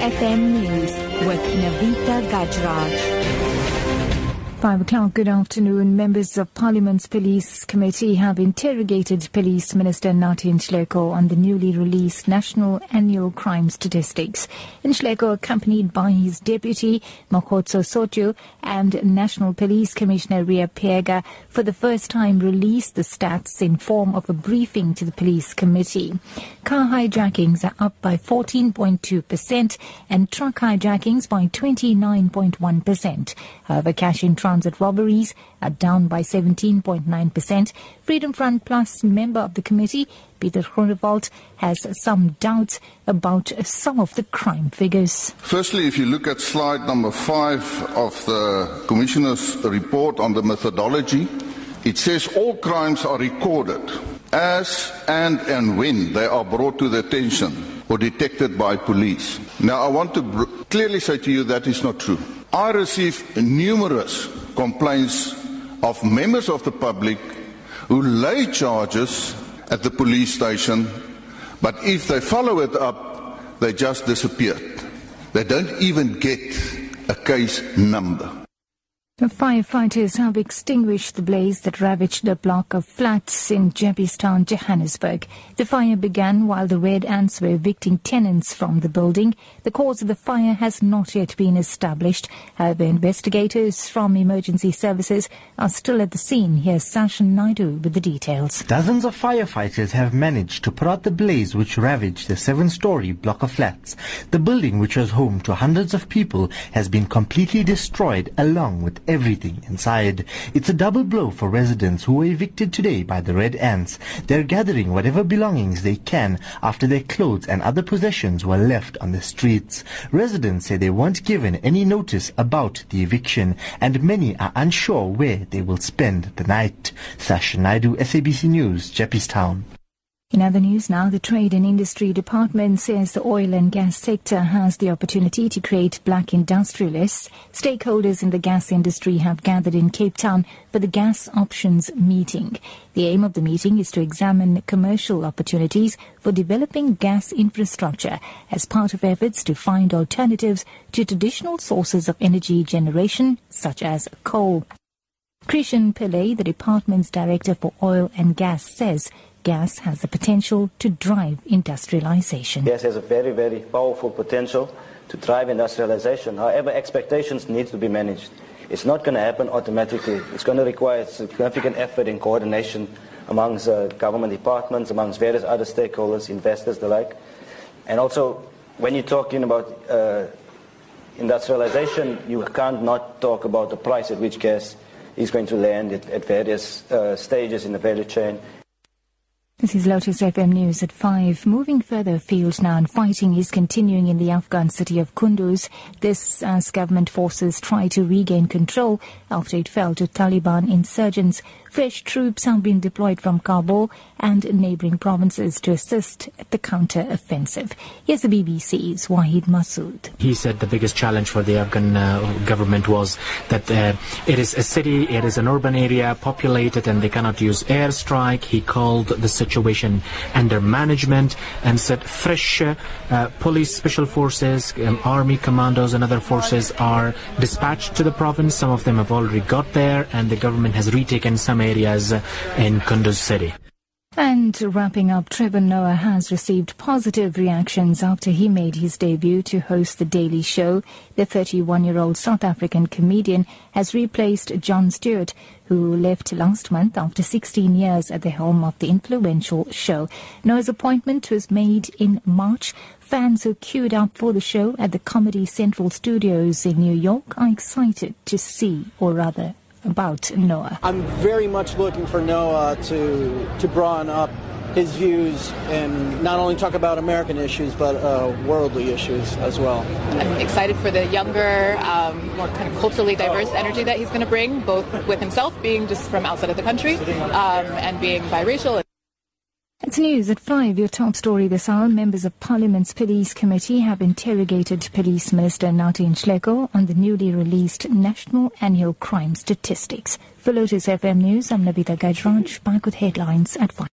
FM News with Navita Gajraj. Five o'clock, good afternoon. Members of Parliament's Police Committee have interrogated Police Minister Nathi Nhleko on the newly released National Annual Crime Statistics. Nhleko, accompanied by his deputy, Makgotso Sotyu, and National Police Commissioner Ria Phiyega, for the first time released the stats in form of a briefing to the Police Committee. Car hijackings are up by 14.2% and truck hijackings by 29.1%. However, cash in transit robberies are down by 17.9%. Freedom Front Plus member of the committee, Peter Groenewald, has some doubts about some of the crime figures. Firstly, if you look at slide number five of the Commissioner's report on the methodology, it says all crimes are recorded as and and when they are brought to the attention or detected by police. Now, I want to br- clearly say to you that is not true. I receive numerous complaints of members of the public who lay charges at the police station, but if they follow it up, they just disappeared. They don't even get a case number. Firefighters have extinguished the blaze that ravaged a block of flats in Jeppestown, Johannesburg. The fire began while the red ants were evicting tenants from the building. The cause of the fire has not yet been established. However, investigators from emergency services are still at the scene. Here's Sashan Naidu with the details. Dozens of firefighters have managed to put out the blaze which ravaged the seven-story block of flats. The building, which was home to hundreds of people, has been completely destroyed along with everything inside. It's a double blow for residents who were evicted today by the red ants. They're gathering whatever belongings they can after their clothes and other possessions were left on the streets. Residents say they weren't given any notice about the eviction and many are unsure where they will spend the night. Sasha Naidu, SABC News, Jeppestown. In other news now, the Trade and Industry Department says the oil and gas sector has the opportunity to create black industrialists. Stakeholders in the gas industry have gathered in Cape Town for the gas options meeting. The aim of the meeting is to examine commercial opportunities for developing gas infrastructure as part of efforts to find alternatives to traditional sources of energy generation such as coal. Christian Pillay, the department's director for oil and gas, says gas has the potential to drive industrialization. Gas has a very, very powerful potential to drive industrialization. However, expectations need to be managed. It's not going to happen automatically. It's going to require significant effort and coordination amongst uh, government departments, amongst various other stakeholders, investors, the like. And also, when you're talking about uh, industrialization, you can't not talk about the price at which gas is going to land at, at various uh, stages in the value chain. This is Lotus FM News at 5. Moving further afield now, and fighting is continuing in the Afghan city of Kunduz. This as government forces try to regain control after it fell to Taliban insurgents. Fresh troops have been deployed from Kabul and neighboring provinces to assist at the counter-offensive. Here's the BBC's Wahid Masood. He said the biggest challenge for the Afghan uh, government was that uh, it is a city, it is an urban area, populated, and they cannot use airstrike. He called the situation under management and said fresh uh, police, special forces, um, army commandos, and other forces are dispatched to the province. Some of them have already got there, and the government has retaken some areas in Kunduz city. And wrapping up, Trevor Noah has received positive reactions after he made his debut to host The Daily Show. The 31-year-old South African comedian has replaced Jon Stewart, who left last month after 16 years at the helm of the influential show. Noah's appointment was made in March. Fans who queued up for the show at the Comedy Central studios in New York are excited to see, or rather, about Noah. I'm very much looking for Noah to to broaden up his views and not only talk about American issues but uh, worldly issues as well. I'm excited for the younger, um, more kind of culturally diverse energy that he's going to bring, both with himself being just from outside of the country um, and being biracial. It's news at 5. Your top story this hour. Members of Parliament's Police Committee have interrogated Police Minister Nathi Nhleko on the newly released National Annual Crime Statistics. For Lotus FM News, I'm Navita Gajraj, back with headlines at 5.